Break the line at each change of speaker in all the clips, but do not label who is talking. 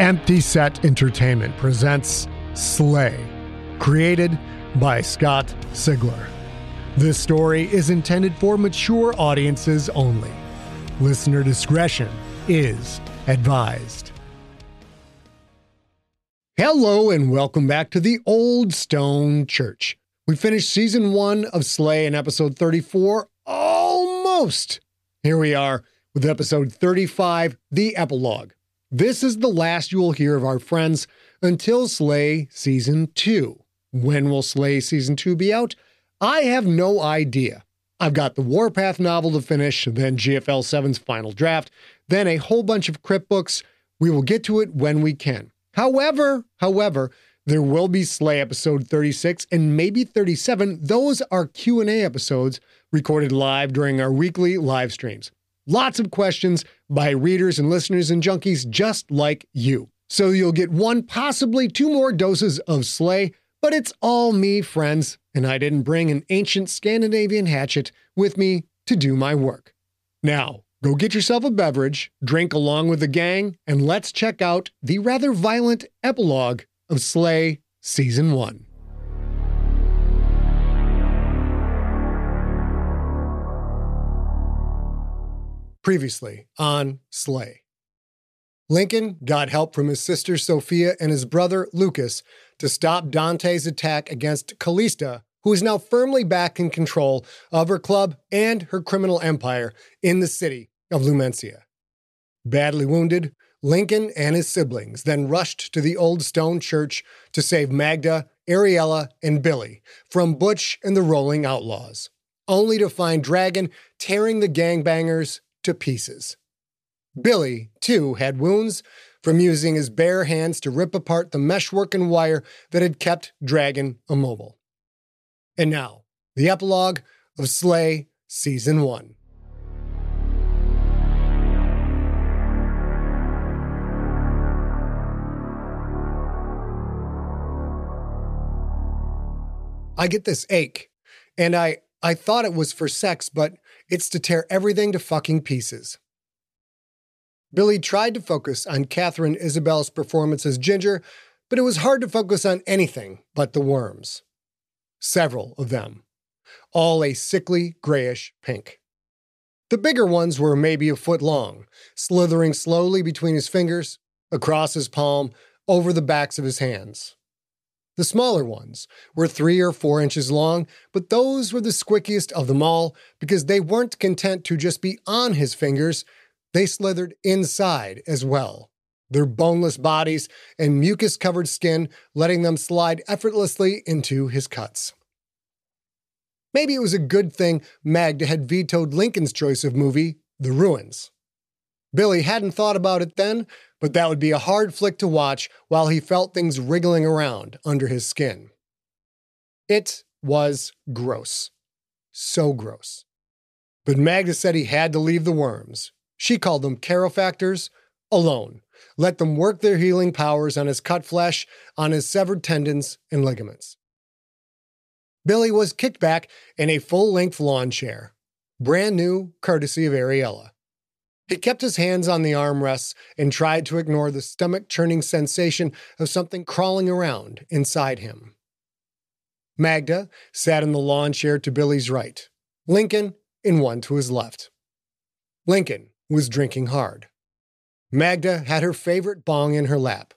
Empty Set Entertainment presents Slay, created by Scott Sigler. This story is intended for mature audiences only. Listener discretion is advised. Hello, and welcome back to the Old Stone Church. We finished season one of Slay in episode 34 almost. Here we are with episode 35, the epilogue. This is the last you will hear of our friends until Slay Season 2. When will Slay Season 2 be out? I have no idea. I've got the Warpath novel to finish, then GFL 7's final draft, then a whole bunch of crypt books. We will get to it when we can. However, however, there will be Slay episode 36 and maybe 37. Those are Q&A episodes recorded live during our weekly live streams. Lots of questions by readers and listeners and junkies just like you. So you'll get one, possibly two more doses of Slay, but it's all me, friends, and I didn't bring an ancient Scandinavian hatchet with me to do my work. Now, go get yourself a beverage, drink along with the gang, and let's check out the rather violent epilogue of Slay Season 1. Previously on Slay. Lincoln got help from his sister Sophia and his brother Lucas to stop Dante's attack against Callista, who is now firmly back in control of her club and her criminal empire in the city of Lumencia. Badly wounded, Lincoln and his siblings then rushed to the old stone church to save Magda, Ariella, and Billy from Butch and the Rolling Outlaws, only to find Dragon tearing the gangbangers to pieces. Billy, too, had wounds from using his bare hands to rip apart the meshwork and wire that had kept Dragon immobile. And now, the epilogue of Slay Season 1. I get this ache, and I, I thought it was for sex, but it's to tear everything to fucking pieces. Billy tried to focus on Catherine Isabel's performance as Ginger, but it was hard to focus on anything but the worms. Several of them, all a sickly grayish pink. The bigger ones were maybe a foot long, slithering slowly between his fingers, across his palm, over the backs of his hands. The smaller ones were three or four inches long, but those were the squickiest of them all because they weren't content to just be on his fingers, they slithered inside as well. Their boneless bodies and mucus covered skin letting them slide effortlessly into his cuts. Maybe it was a good thing Magda had vetoed Lincoln's choice of movie, The Ruins. Billy hadn't thought about it then, but that would be a hard flick to watch while he felt things wriggling around under his skin. It was gross. So gross. But Magda said he had to leave the worms. She called them carofactors alone. Let them work their healing powers on his cut flesh, on his severed tendons and ligaments. Billy was kicked back in a full length lawn chair, brand new, courtesy of Ariella. He kept his hands on the armrests and tried to ignore the stomach churning sensation of something crawling around inside him. Magda sat in the lawn chair to Billy's right, Lincoln in one to his left. Lincoln was drinking hard. Magda had her favorite bong in her lap.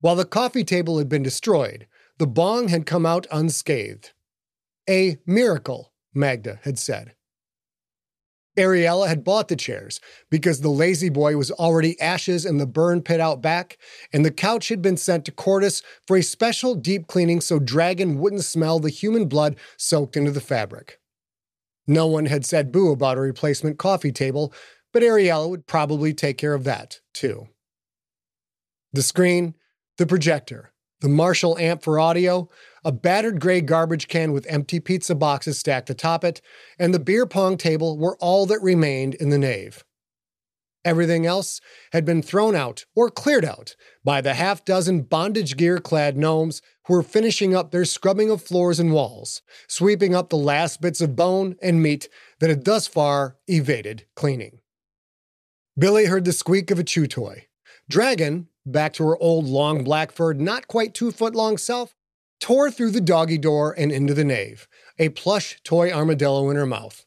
While the coffee table had been destroyed, the bong had come out unscathed. A miracle, Magda had said. Ariella had bought the chairs because the lazy boy was already ashes in the burn pit out back, and the couch had been sent to Cordis for a special deep cleaning so Dragon wouldn't smell the human blood soaked into the fabric. No one had said boo about a replacement coffee table, but Ariella would probably take care of that, too. The screen, the projector, the Marshall amp for audio, a battered gray garbage can with empty pizza boxes stacked atop it, and the beer pong table were all that remained in the nave. Everything else had been thrown out or cleared out by the half dozen bondage gear clad gnomes who were finishing up their scrubbing of floors and walls, sweeping up the last bits of bone and meat that had thus far evaded cleaning. Billy heard the squeak of a chew toy. Dragon, back to her old long black furred, not quite two foot long self, tore through the doggy door and into the nave, a plush toy armadillo in her mouth.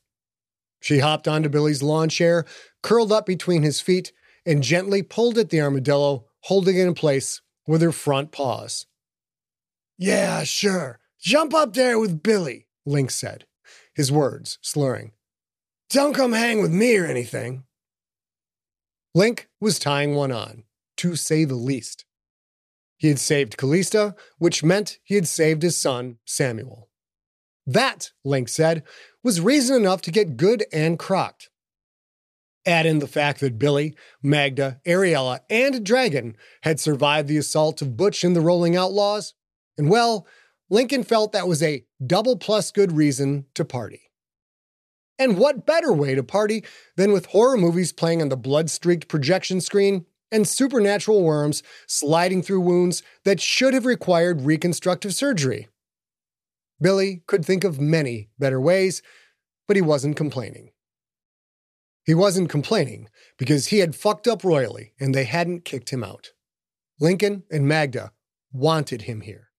She hopped onto Billy's lawn chair, curled up between his feet, and gently pulled at the armadillo, holding it in place with her front paws. Yeah, sure. Jump up there with Billy, Link said, his words slurring. Don't come hang with me or anything. Link was tying one on to say the least. He had saved Callista, which meant he had saved his son, Samuel. That, Link said, was reason enough to get good and crocked. Add in the fact that Billy, Magda, Ariella, and Dragon had survived the assault of Butch and the Rolling Outlaws, and well, Lincoln felt that was a double plus good reason to party. And what better way to party than with horror movies playing on the blood streaked projection screen and supernatural worms sliding through wounds that should have required reconstructive surgery. Billy could think of many better ways, but he wasn't complaining. He wasn't complaining because he had fucked up royally and they hadn't kicked him out. Lincoln and Magda wanted him here,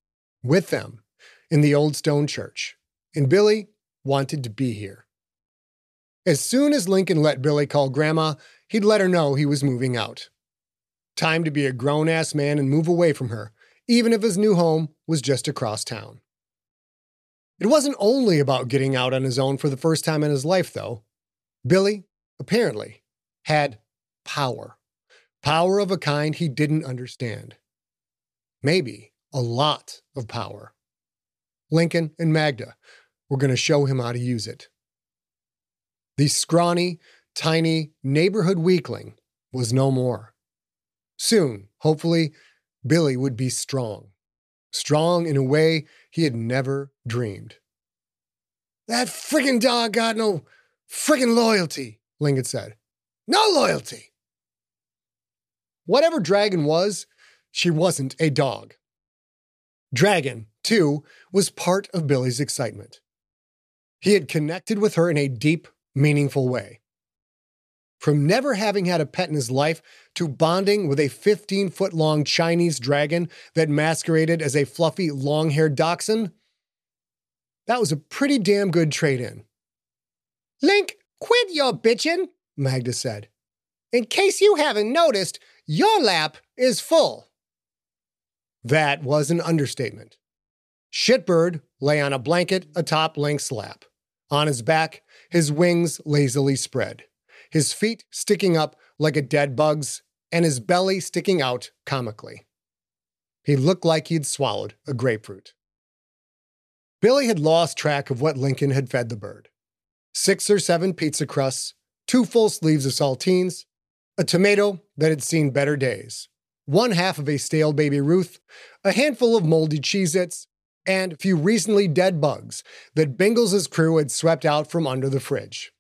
with them, in the old stone church, and Billy wanted to be here. As soon as Lincoln let Billy call Grandma, he'd let her know he was moving out. Time to be a grown ass man and move away from her, even if his new home was just across town. It wasn't only about getting out on his own for the first time in his life, though. Billy, apparently, had power. Power of a kind he didn't understand. Maybe a lot of power. Lincoln and Magda were going to show him how to use it. The scrawny, tiny neighborhood weakling was no more. Soon, hopefully, Billy would be strong. Strong in a way he had never dreamed. That friggin' dog got no friggin' loyalty, Lincoln said. No loyalty. Whatever Dragon was, she wasn't a dog. Dragon, too, was part of Billy's excitement. He had connected with her in a deep, meaningful way. From never having had a pet in his life to bonding with a 15 foot long Chinese dragon that masqueraded as a fluffy, long haired dachshund, that was a pretty damn good trade in. Link, quit your bitchin', Magda said. In case you haven't noticed, your lap is full. That was an understatement. Shitbird lay on a blanket atop Link's lap. On his back, his wings lazily spread his feet sticking up like a dead bug's, and his belly sticking out comically. He looked like he'd swallowed a grapefruit. Billy had lost track of what Lincoln had fed the bird six or seven pizza crusts, two full sleeves of saltines, a tomato that had seen better days, one half of a stale baby Ruth, a handful of moldy Cheez Its, and a few recently dead bugs that Bingles' crew had swept out from under the fridge.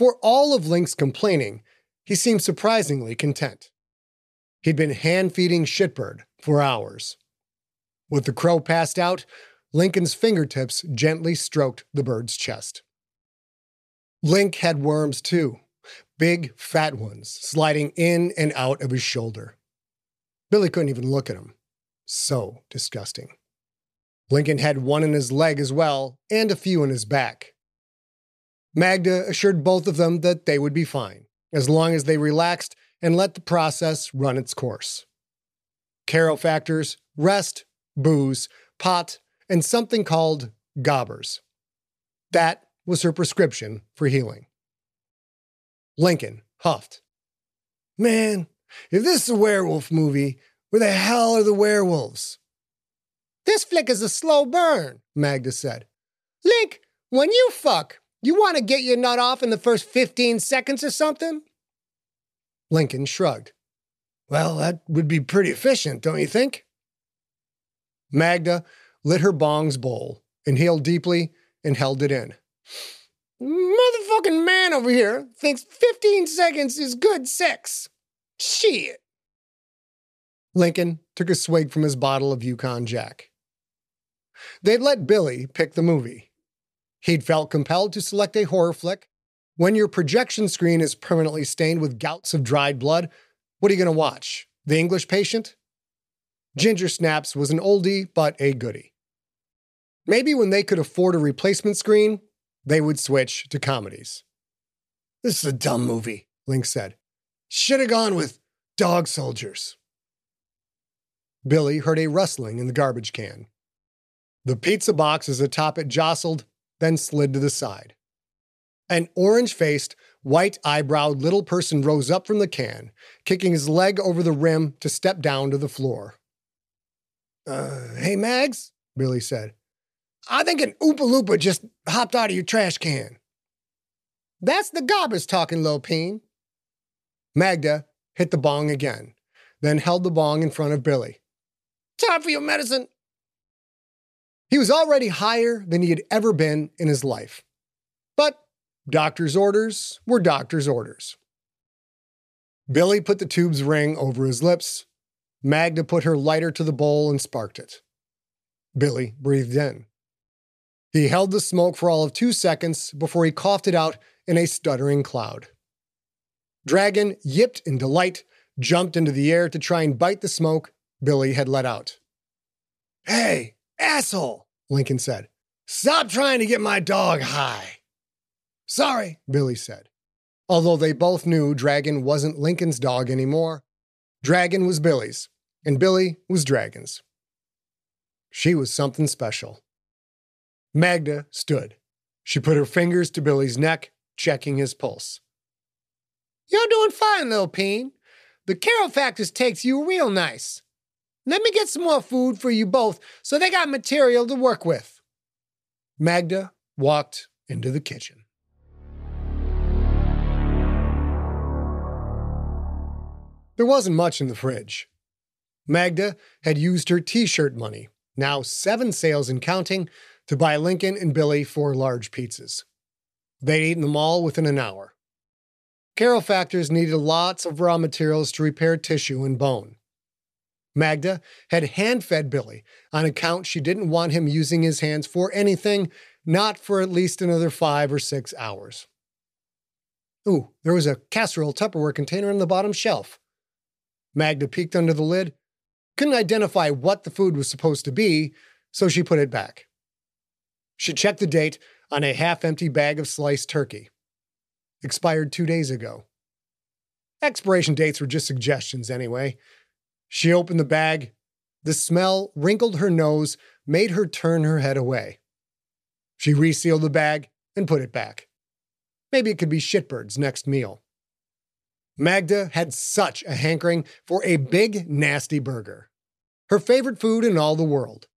For all of Link's complaining, he seemed surprisingly content. He'd been hand feeding Shitbird for hours. With the crow passed out, Lincoln's fingertips gently stroked the bird's chest. Link had worms too, big, fat ones, sliding in and out of his shoulder. Billy couldn't even look at him. So disgusting. Lincoln had one in his leg as well, and a few in his back. Magda assured both of them that they would be fine, as long as they relaxed and let the process run its course. Caro factors rest, booze, pot, and something called gobbers. That was her prescription for healing. Lincoln huffed. Man, if this is a werewolf movie, where the hell are the werewolves? This flick is a slow burn, Magda said. Link, when you fuck, you want to get your nut off in the first 15 seconds or something? Lincoln shrugged. Well, that would be pretty efficient, don't you think? Magda lit her bong's bowl, inhaled deeply, and held it in. Motherfucking man over here thinks 15 seconds is good sex. Shit. Lincoln took a swig from his bottle of Yukon Jack. They'd let Billy pick the movie. He'd felt compelled to select a horror flick. When your projection screen is permanently stained with gouts of dried blood, what are you going to watch? The English Patient? Ginger Snaps was an oldie, but a goodie. Maybe when they could afford a replacement screen, they would switch to comedies. This is a dumb movie, Link said. Should have gone with Dog Soldiers. Billy heard a rustling in the garbage can. The pizza box boxes atop it jostled, then slid to the side. An orange faced, white eyebrowed little person rose up from the can, kicking his leg over the rim to step down to the floor. Uh, hey, Mags, Billy said. I think an Oompa Loompa just hopped out of your trash can. That's the gobbers talking, Lopine. Magda hit the bong again, then held the bong in front of Billy. Time for your medicine. He was already higher than he had ever been in his life. But doctor's orders were doctor's orders. Billy put the tube's ring over his lips. Magda put her lighter to the bowl and sparked it. Billy breathed in. He held the smoke for all of two seconds before he coughed it out in a stuttering cloud. Dragon yipped in delight, jumped into the air to try and bite the smoke Billy had let out. Hey, asshole, Lincoln said. Stop trying to get my dog high. Sorry, Billy said. Although they both knew Dragon wasn't Lincoln's dog anymore, Dragon was Billy's, and Billy was Dragon's. She was something special. Magda stood. She put her fingers to Billy's neck, checking his pulse. You're doing fine, little Peen. The Caro Factors takes you real nice. Let me get some more food for you both so they got material to work with. Magda walked into the kitchen. There wasn't much in the fridge. Magda had used her t shirt money, now seven sales and counting, to buy Lincoln and Billy four large pizzas. They'd eaten them all within an hour. Caro Factors needed lots of raw materials to repair tissue and bone. Magda had hand fed Billy on account she didn't want him using his hands for anything, not for at least another five or six hours. Ooh, there was a casserole Tupperware container on the bottom shelf. Magda peeked under the lid, couldn't identify what the food was supposed to be, so she put it back. She checked the date on a half empty bag of sliced turkey. Expired two days ago. Expiration dates were just suggestions anyway. She opened the bag. The smell wrinkled her nose, made her turn her head away. She resealed the bag and put it back. Maybe it could be Shitbird's next meal. Magda had such a hankering for a big, nasty burger. Her favorite food in all the world.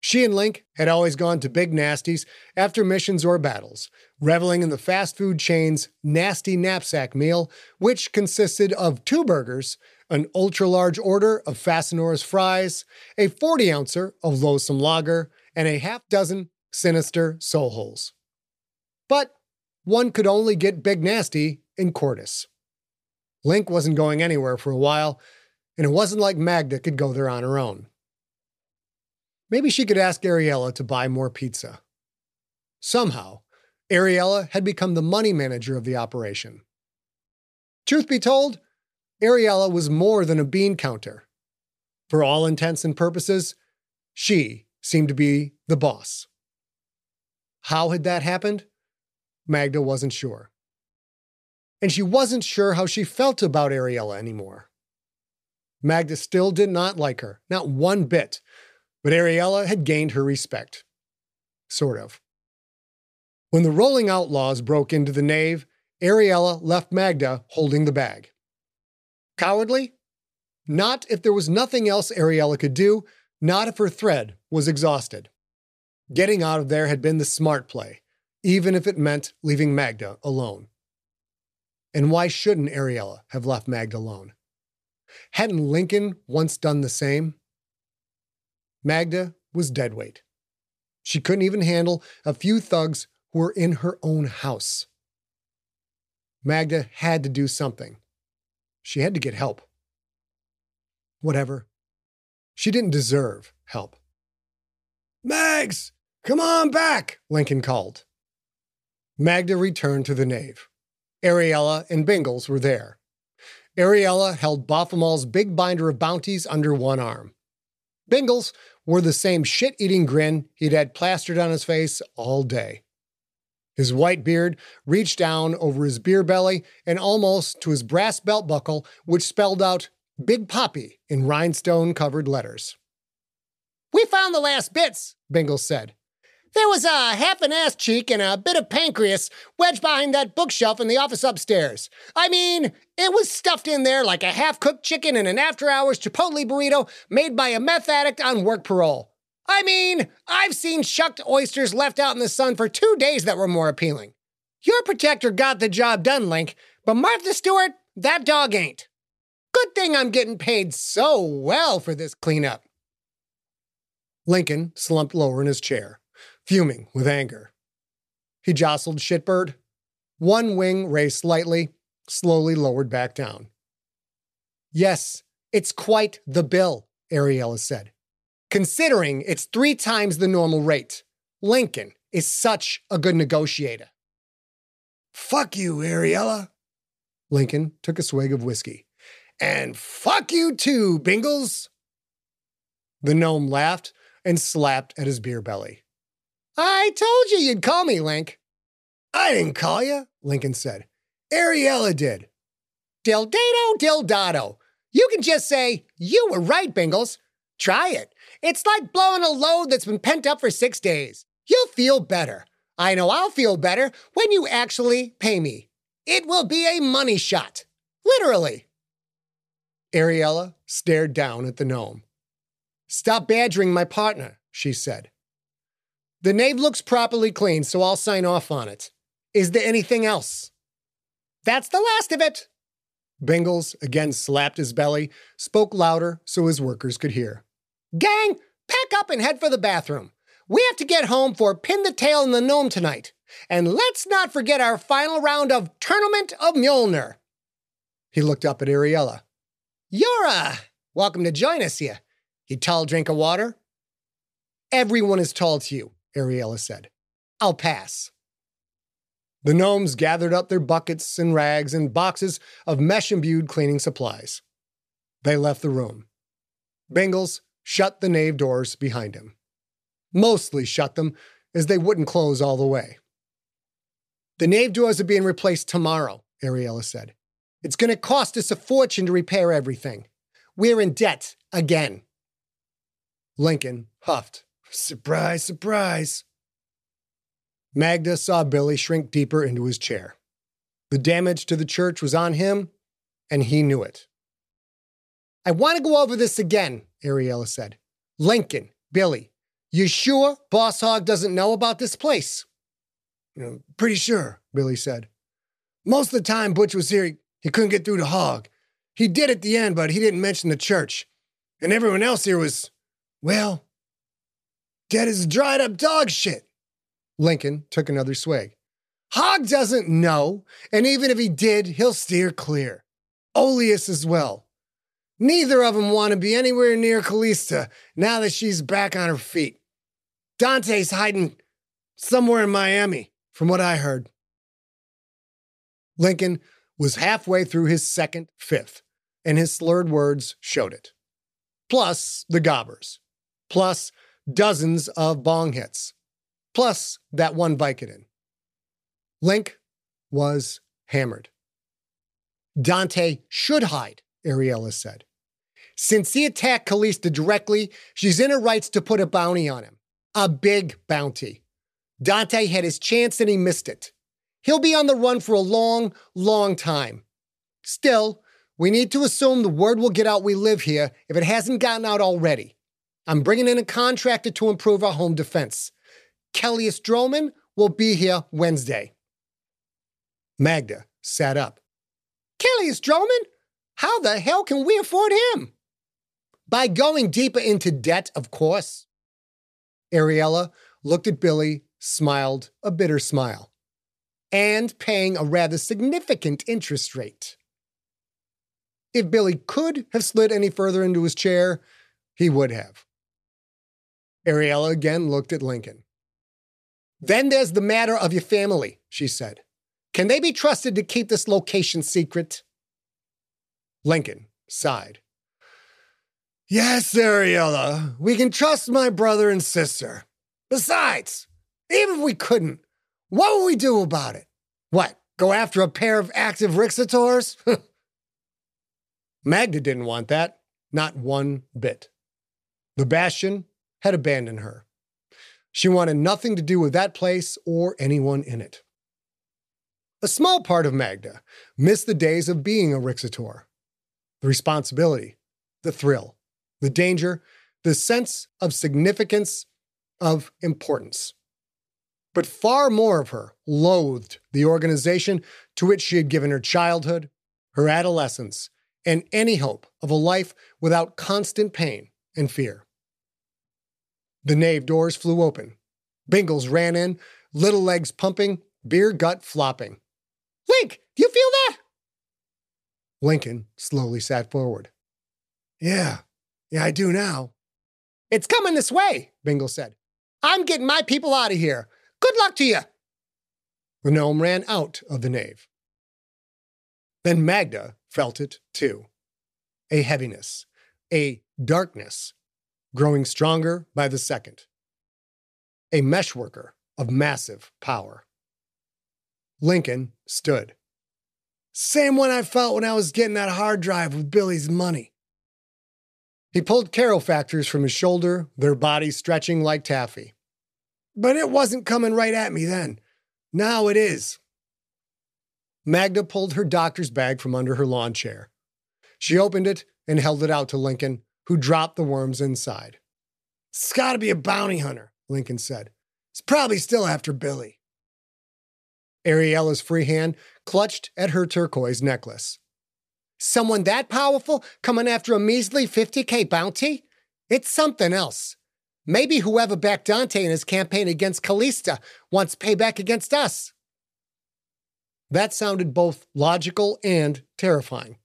She and Link had always gone to Big Nasties after missions or battles, reveling in the fast food chain's nasty knapsack meal, which consisted of two burgers, an ultra large order of Fastenor's fries, a 40 ouncer of loathsome lager, and a half dozen sinister soul holes. But one could only get Big Nasty in Cordis. Link wasn't going anywhere for a while, and it wasn't like Magda could go there on her own. Maybe she could ask Ariella to buy more pizza. Somehow, Ariella had become the money manager of the operation. Truth be told, Ariella was more than a bean counter. For all intents and purposes, she seemed to be the boss. How had that happened? Magda wasn't sure. and she wasn't sure how she felt about Ariella anymore. Magda still did not like her, not one bit, but Ariella had gained her respect. Sort of. When the rolling outlaws broke into the nave, Ariella left Magda holding the bag. Cowardly? Not if there was nothing else Ariella could do, not if her thread was exhausted. Getting out of there had been the smart play, even if it meant leaving Magda alone. And why shouldn't Ariella have left Magda alone? Hadn't Lincoln once done the same? Magda was deadweight. She couldn't even handle a few thugs who were in her own house. Magda had to do something. She had to get help. Whatever. She didn't deserve help. Mags, come on back, Lincoln called. Magda returned to the nave. Ariella and Bingles were there. Ariella held Baphomet's big binder of bounties under one arm. Bingles wore the same shit eating grin he'd had plastered on his face all day. His white beard reached down over his beer belly and almost to his brass belt buckle, which spelled out Big Poppy in rhinestone covered letters.
We found the last bits, Bingles said. There was a half an ass cheek and a bit of pancreas wedged behind that bookshelf in the office upstairs. I mean, it was stuffed in there like a half cooked chicken in an after hours Chipotle burrito made by a meth addict on work parole. I mean, I've seen shucked oysters left out in the sun for two days that were more appealing. Your protector got the job done, Link, but Martha Stewart, that dog ain't. Good thing I'm getting paid so well for this cleanup.
Lincoln slumped lower in his chair fuming with anger. He jostled Shitbird. One wing raised slightly, slowly lowered back down. Yes, it's quite the bill, Ariella said. Considering it's three times the normal rate, Lincoln is such a good negotiator. Fuck you, Ariella. Lincoln took a swig of whiskey. And fuck you too, Bingles. The gnome laughed and slapped at his beer belly.
I told you you'd call me, Link.
I didn't call you, Lincoln said. Ariella did.
Dildato dildato. You can just say, You were right, Bingles. Try it. It's like blowing a load that's been pent up for six days. You'll feel better. I know I'll feel better when you actually pay me. It will be a money shot. Literally.
Ariella stared down at the gnome. Stop badgering my partner, she said. The nave looks properly clean, so I'll sign off on it. Is there anything else?
That's the last of it.
Bingles again slapped his belly, spoke louder so his workers could hear.
Gang, pack up and head for the bathroom. We have to get home for Pin the Tail and the Gnome tonight. And let's not forget our final round of Tournament of Mjolnir.
He looked up at Ariella.
Uh, welcome to join us here. You tall drink of water?
Everyone is tall to you. Ariella said. I'll pass. The gnomes gathered up their buckets and rags and boxes of mesh imbued cleaning supplies. They left the room. Bingles shut the nave doors behind him. Mostly shut them, as they wouldn't close all the way. The nave doors are being replaced tomorrow, Ariella said. It's going to cost us a fortune to repair everything. We're in debt again. Lincoln huffed Surprise, surprise. Magda saw Billy shrink deeper into his chair. The damage to the church was on him, and he knew it. I want to go over this again, Ariella said. Lincoln, Billy, you sure Boss Hog doesn't know about this place? You know, pretty sure, Billy said. Most of the time Butch was here, he couldn't get through to Hog. He did at the end, but he didn't mention the church. And everyone else here was, well, Dead as dried up dog shit. Lincoln took another swig. Hog doesn't know, and even if he did, he'll steer clear. Oleus as well. Neither of them want to be anywhere near Callista now that she's back on her feet. Dante's hiding somewhere in Miami, from what I heard. Lincoln was halfway through his second fifth, and his slurred words showed it. Plus the gobbers. Plus dozens of bong hits, plus that one Vicodin. Link was hammered. Dante should hide, Ariella said. Since he attacked Callista directly, she's in her rights to put a bounty on him. A big bounty. Dante had his chance and he missed it. He'll be on the run for a long, long time. Still, we need to assume the word will get out we live here if it hasn't gotten out already. I'm bringing in a contractor to improve our home defense. Kelly Stroman will be here Wednesday. Magda sat up. Kelly Stroman? How the hell can we afford him? By going deeper into debt, of course. Ariella looked at Billy, smiled a bitter smile, and paying a rather significant interest rate. If Billy could have slid any further into his chair, he would have. Ariella again looked at Lincoln. Then there's the matter of your family, she said. Can they be trusted to keep this location secret? Lincoln sighed. Yes, Ariella, we can trust my brother and sister. Besides, even if we couldn't, what would we do about it? What, go after a pair of active Rixators? Magda didn't want that, not one bit. The Bastion had abandoned her. She wanted nothing to do with that place or anyone in it. A small part of Magda missed the days of being a Rixator. The responsibility, the thrill, the danger, the sense of significance, of importance. But far more of her loathed the organization to which she had given her childhood, her adolescence, and any hope of a life without constant pain and fear. The nave doors flew open. Bingles ran in, little legs pumping, beer gut flopping. Link, do you feel that? Lincoln slowly sat forward. Yeah, yeah, I do now. It's coming this way, Bingle said. I'm getting my people out of here. Good luck to you. The gnome ran out of the nave. Then Magda felt it too a heaviness, a darkness, growing stronger by the second. A meshworker of massive power. Lincoln stood. Same one I felt when I was getting that hard drive with Billy's money. He pulled Carofactors from his shoulder, their bodies stretching like taffy. But it wasn't coming right at me then. Now it is. Magda pulled her doctor's bag from under her lawn chair. She opened it and held it out to Lincoln, who dropped the worms inside. It's got to be a bounty hunter, Lincoln said. It's probably still after Billy. Ariella's free hand clutched at her turquoise necklace. Someone that powerful coming after a measly 50k bounty? It's something else. Maybe whoever backed Dante in his campaign against Callista wants payback against us. That sounded both logical and terrifying.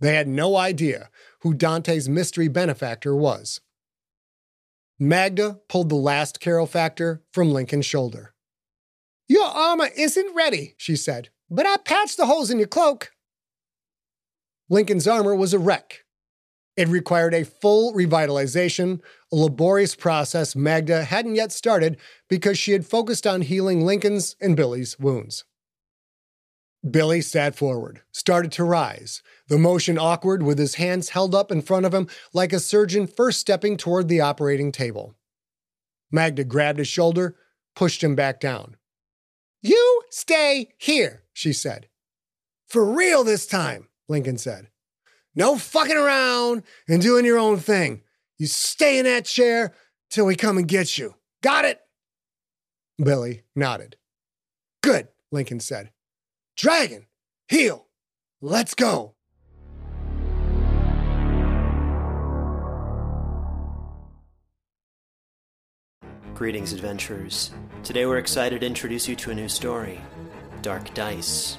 They had no idea who Dante's mystery benefactor was. Magda pulled the last Carofactor from Lincoln's shoulder. Your armor isn't ready, she said, but I patched the holes in your cloak. Lincoln's armor was a wreck. It required a full revitalization, a laborious process Magda hadn't yet started because she had focused on healing Lincoln's and Billy's wounds. Billy sat forward, started to rise, the motion awkward with his hands held up in front of him like a surgeon first stepping toward the operating table. Magda grabbed his shoulder, pushed him back down. You stay here, she said. For real this time, Lincoln said. No fucking around and doing your own thing. You stay in that chair till we come and get you. Got it? Billy nodded. Good, Lincoln said. Dragon, heal. Let's go.
Greetings, adventurers. Today we're excited to introduce you to a new story Dark Dice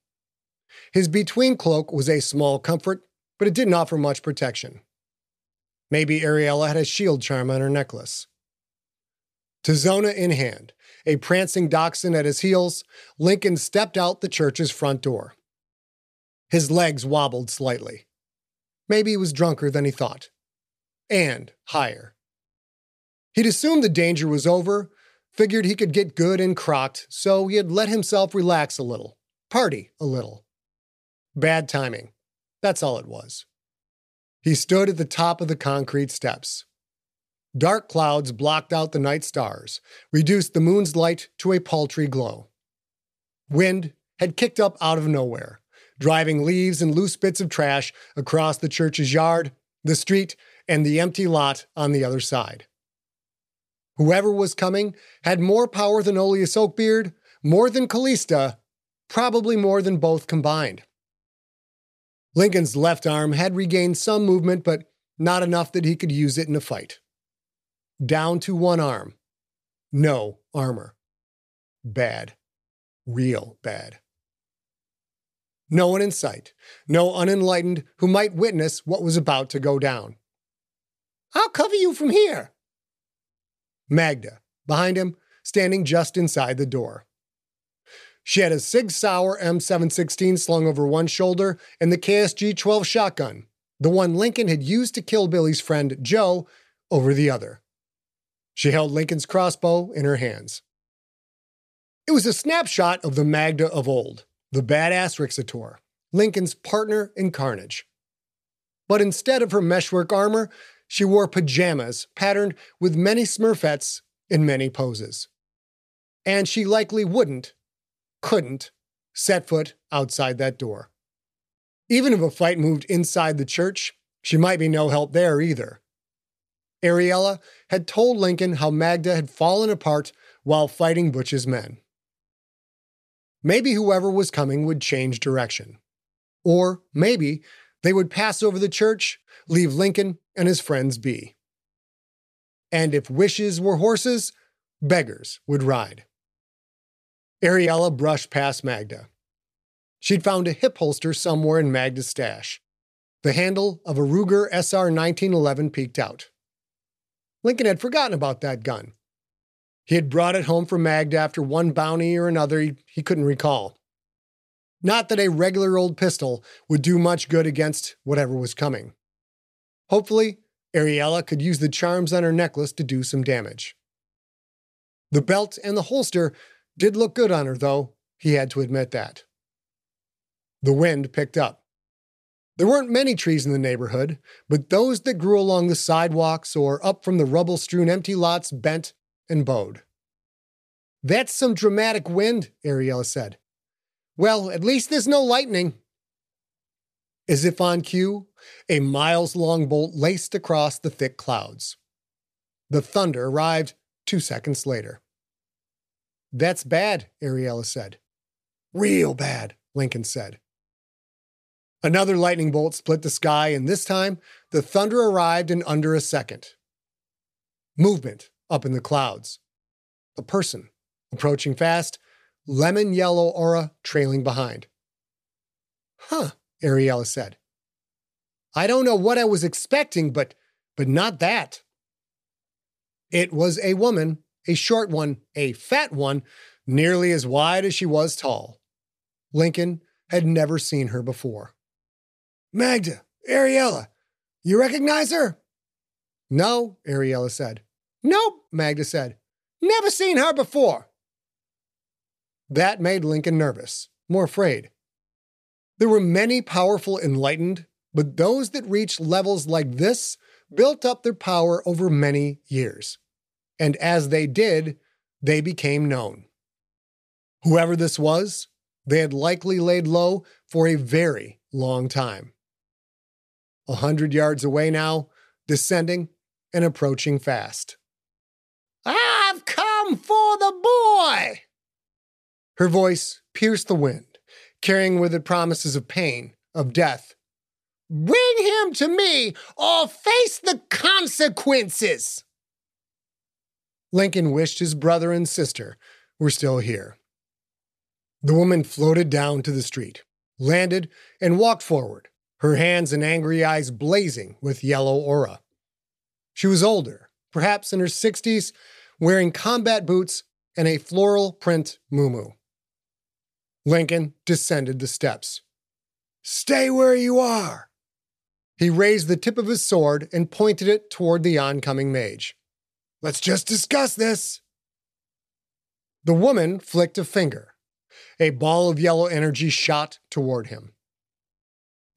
His between cloak was a small comfort, but it didn't offer much protection. Maybe Ariella had a shield charm on her necklace. Tizona in hand, a prancing dachshund at his heels, Lincoln stepped out the church's front door. His legs wobbled slightly. Maybe he was drunker than he thought. And higher. He'd assumed the danger was over, figured he could get good and crocked, so he had let himself relax a little, party a little. Bad timing. That's all it was. He stood at the top of the concrete steps. Dark clouds blocked out the night stars, reduced the moon's light to a paltry glow. Wind had kicked up out of nowhere, driving leaves and loose bits of trash across the church's yard, the street, and the empty lot on the other side. Whoever was coming had more power than Oleus Oakbeard, more than Callista, probably more than both combined. Lincoln's left arm had regained some movement, but not enough that he could use it in a fight. Down to one arm. No armor. Bad. Real bad. No one in sight, no unenlightened who might witness what was about to go down.
I'll cover you from here,
Magda, behind him, standing just inside the door. She had a Sig Sauer M716 slung over one shoulder and the KSG 12 shotgun, the one Lincoln had used to kill Billy's friend Joe, over the other. She held Lincoln's crossbow in her hands. It was a snapshot of the Magda of old, the badass Rixator, Lincoln's partner in carnage. But instead of her meshwork armor, she wore pajamas patterned with many smurfettes in many poses. And she likely wouldn't, couldn't, set foot outside that door. Even if a fight moved inside the church, she might be no help there either. Ariella had told Lincoln how Magda had fallen apart while fighting Butch's men. Maybe whoever was coming would change direction. Or maybe they would pass over the church, leave Lincoln and his friends be. And if wishes were horses, beggars would ride. Ariella brushed past Magda. She'd found a hip holster somewhere in Magda's stash. The handle of a Ruger SR 1911 peeked out. Lincoln had forgotten about that gun. He had brought it home from Magda after one bounty or another he, he couldn't recall. Not that a regular old pistol would do much good against whatever was coming. Hopefully, Ariella could use the charms on her necklace to do some damage. The belt and the holster did look good on her, though, he had to admit that. The wind picked up. There weren't many trees in the neighborhood, but those that grew along the sidewalks or up from the rubble strewn empty lots bent and bowed. That's some dramatic wind, Ariella said. Well, at least there's no lightning. As if on cue, a miles long bolt laced across the thick clouds. The thunder arrived two seconds later. That's bad, Ariella said. Real bad, Lincoln said. Another lightning bolt split the sky, and this time the thunder arrived in under a second. Movement up in the clouds. A person approaching fast, lemon yellow aura trailing behind. Huh, Ariella said. I don't know what I was expecting, but but not that. It was a woman, a short one, a fat one, nearly as wide as she was tall. Lincoln had never seen her before. Magda, Ariella, you recognize her? No, Ariella said. Nope, Magda said. Never seen her before. That made Lincoln nervous, more afraid. There were many powerful enlightened, but those that reached levels like this built up their power over many years. And as they did, they became known. Whoever this was, they had likely laid low for a very long time. A hundred yards away now, descending and approaching fast.
I've come for the boy!
Her voice pierced the wind, carrying with it promises of pain, of death.
Bring him to me or face the consequences!
Lincoln wished his brother and sister were still here. The woman floated down to the street, landed, and walked forward, her hands and angry eyes blazing with yellow aura. She was older, perhaps in her 60s, wearing combat boots and a floral print muumuu. Lincoln descended the steps. Stay where you are! He raised the tip of his sword and pointed it toward the oncoming mage. Let's just discuss this. The woman flicked a finger. A ball of yellow energy shot toward him.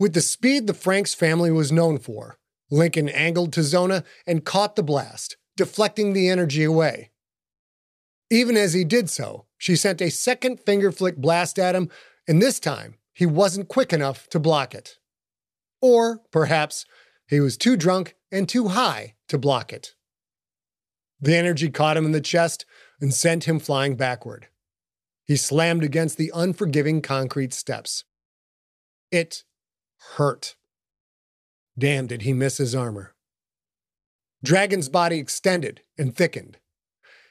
With the speed the Franks family was known for, Lincoln angled Tizona and caught the blast, deflecting the energy away. Even as he did so, she sent a second finger flick blast at him, and this time he wasn't quick enough to block it. Or perhaps he was too drunk and too high to block it. The energy caught him in the chest and sent him flying backward. He slammed against the unforgiving concrete steps. It hurt. Damn, did he miss his armor. Dragon's body extended and thickened.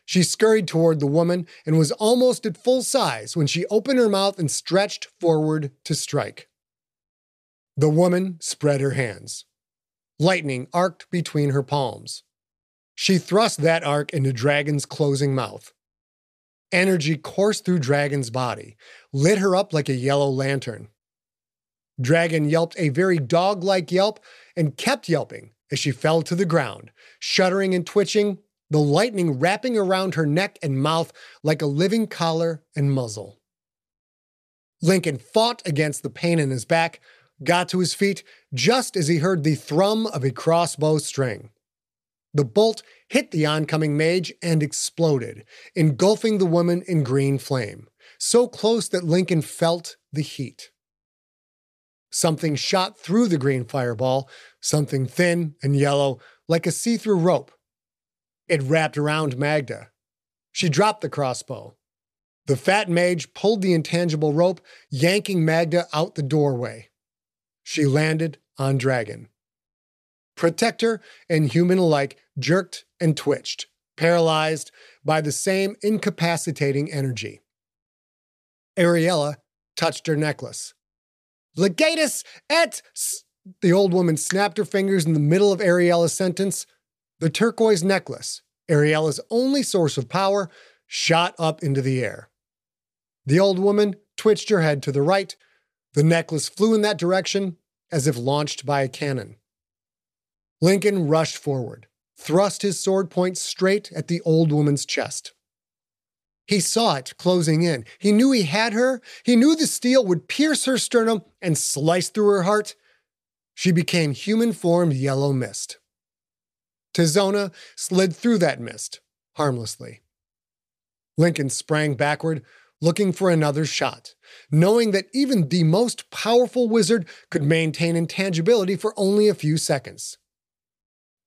She scurried toward the woman and was almost at full size when she opened her mouth and stretched forward to strike. The woman spread her hands. Lightning arced between her palms. She thrust that arc into Dragon's closing mouth. Energy coursed through Dragon's body, lit her up like a yellow lantern. Dragon yelped a very dog like yelp and kept yelping as she fell to the ground, shuddering and twitching, the lightning wrapping around her neck and mouth like a living collar and muzzle. Lincoln fought against the pain in his back, got to his feet just as he heard the thrum of a crossbow string. The bolt hit the oncoming mage and exploded, engulfing the woman in green flame, so close that Lincoln felt the heat. Something shot through the green fireball, something thin and yellow, like a see through rope. It wrapped around Magda. She dropped the crossbow. The fat mage pulled the intangible rope, yanking Magda out the doorway. She landed on Dragon. Protector and human alike jerked and twitched, paralyzed by the same incapacitating energy. Ariella touched her necklace. Legatus et. The old woman snapped her fingers in the middle of Ariella's sentence. The turquoise necklace, Ariella's only source of power, shot up into the air. The old woman twitched her head to the right. The necklace flew in that direction as if launched by a cannon. Lincoln rushed forward, thrust his sword point straight at the old woman's chest. He saw it closing in. He knew he had her. He knew the steel would pierce her sternum and slice through her heart. She became human formed yellow mist. Tizona slid through that mist, harmlessly. Lincoln sprang backward, looking for another shot, knowing that even the most powerful wizard could maintain intangibility for only a few seconds.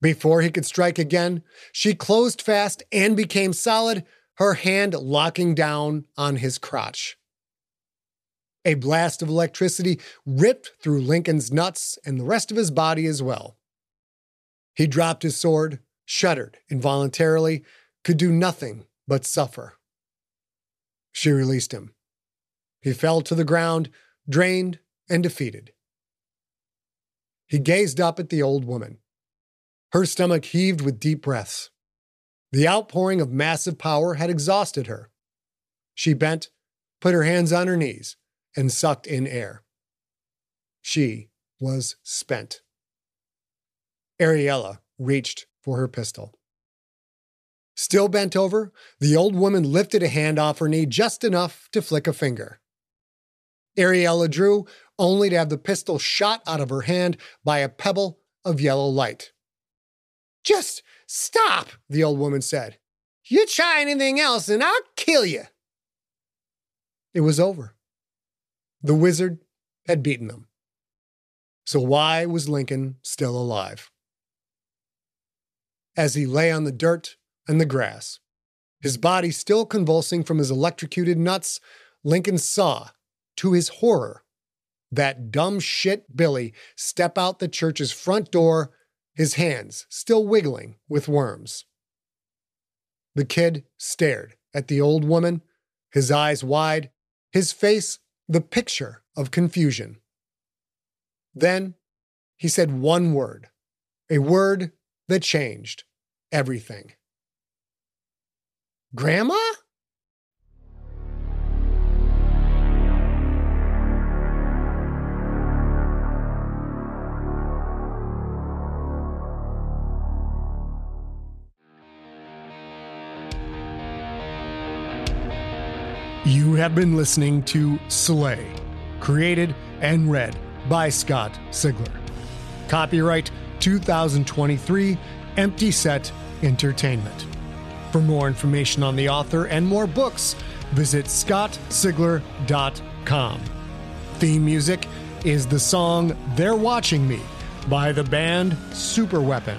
Before he could strike again, she closed fast and became solid, her hand locking down on his crotch. A blast of electricity ripped through Lincoln's nuts and the rest of his body as well. He dropped his sword, shuddered involuntarily, could do nothing but suffer. She released him. He fell to the ground, drained and defeated. He gazed up at the old woman. Her stomach heaved with deep breaths. The outpouring of massive power had exhausted her. She bent, put her hands on her knees, and sucked in air. She was spent. Ariella reached for her pistol. Still bent over, the old woman lifted a hand off her knee just enough to flick a finger. Ariella drew, only to have the pistol shot out of her hand by a pebble of yellow light.
Just stop, the old woman said. You try anything else and I'll kill you.
It was over. The wizard had beaten them. So why was Lincoln still alive? As he lay on the dirt and the grass, his body still convulsing from his electrocuted nuts, Lincoln saw, to his horror, that dumb shit Billy step out the church's front door, his hands still wiggling with worms. The kid stared at the old woman, his eyes wide, his face the picture of confusion. Then he said one word, a word that changed everything. Grandma? Have been listening to Slay, created and read by Scott Sigler. Copyright 2023 Empty Set Entertainment. For more information on the author and more books, visit scottsigler.com. Theme music is the song They're Watching Me by the band Superweapon.